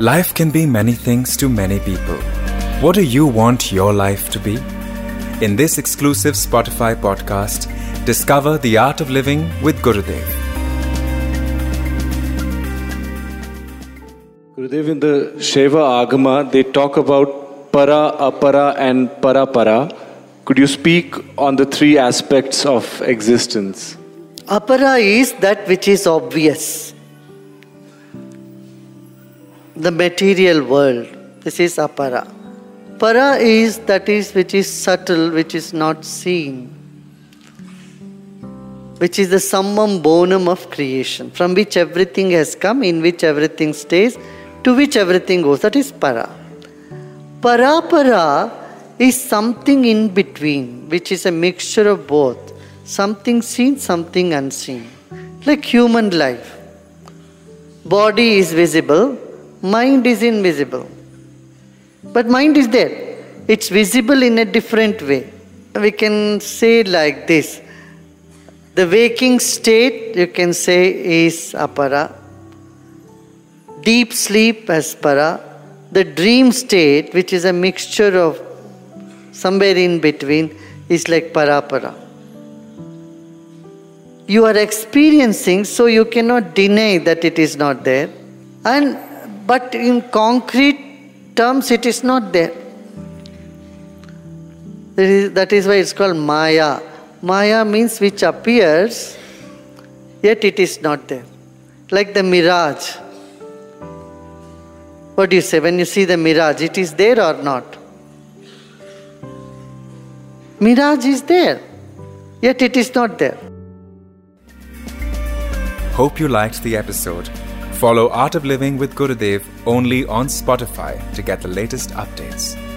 Life can be many things to many people. What do you want your life to be? In this exclusive Spotify podcast, discover the art of living with Gurudev. Gurudev, in the Shaiva Agama, they talk about para, apara, and parapara. Could you speak on the three aspects of existence? Apara is that which is obvious. The material world. This is apara. Para is that is which is subtle, which is not seen. Which is the summum bonum of creation, from which everything has come, in which everything stays, to which everything goes. That is para. Parapara is something in between, which is a mixture of both something seen, something unseen. Like human life. Body is visible, mind is invisible. But mind is there. It's visible in a different way. We can say like this. The waking state, you can say, is apara. Deep sleep as para. The dream state, which is a mixture of somewhere in between, is like parapara. You are experiencing, so you cannot deny that it is not there. And but in concrete terms, it is not there. That is, why it's called Maya. Maya means which appears, yet it is not there. Like the mirage. What do you say when you see the mirage? It is there or not? Mirage is there, yet it is not there. Hope you liked the episode. Follow Art of Living with Gurudev only on Spotify to get the latest updates.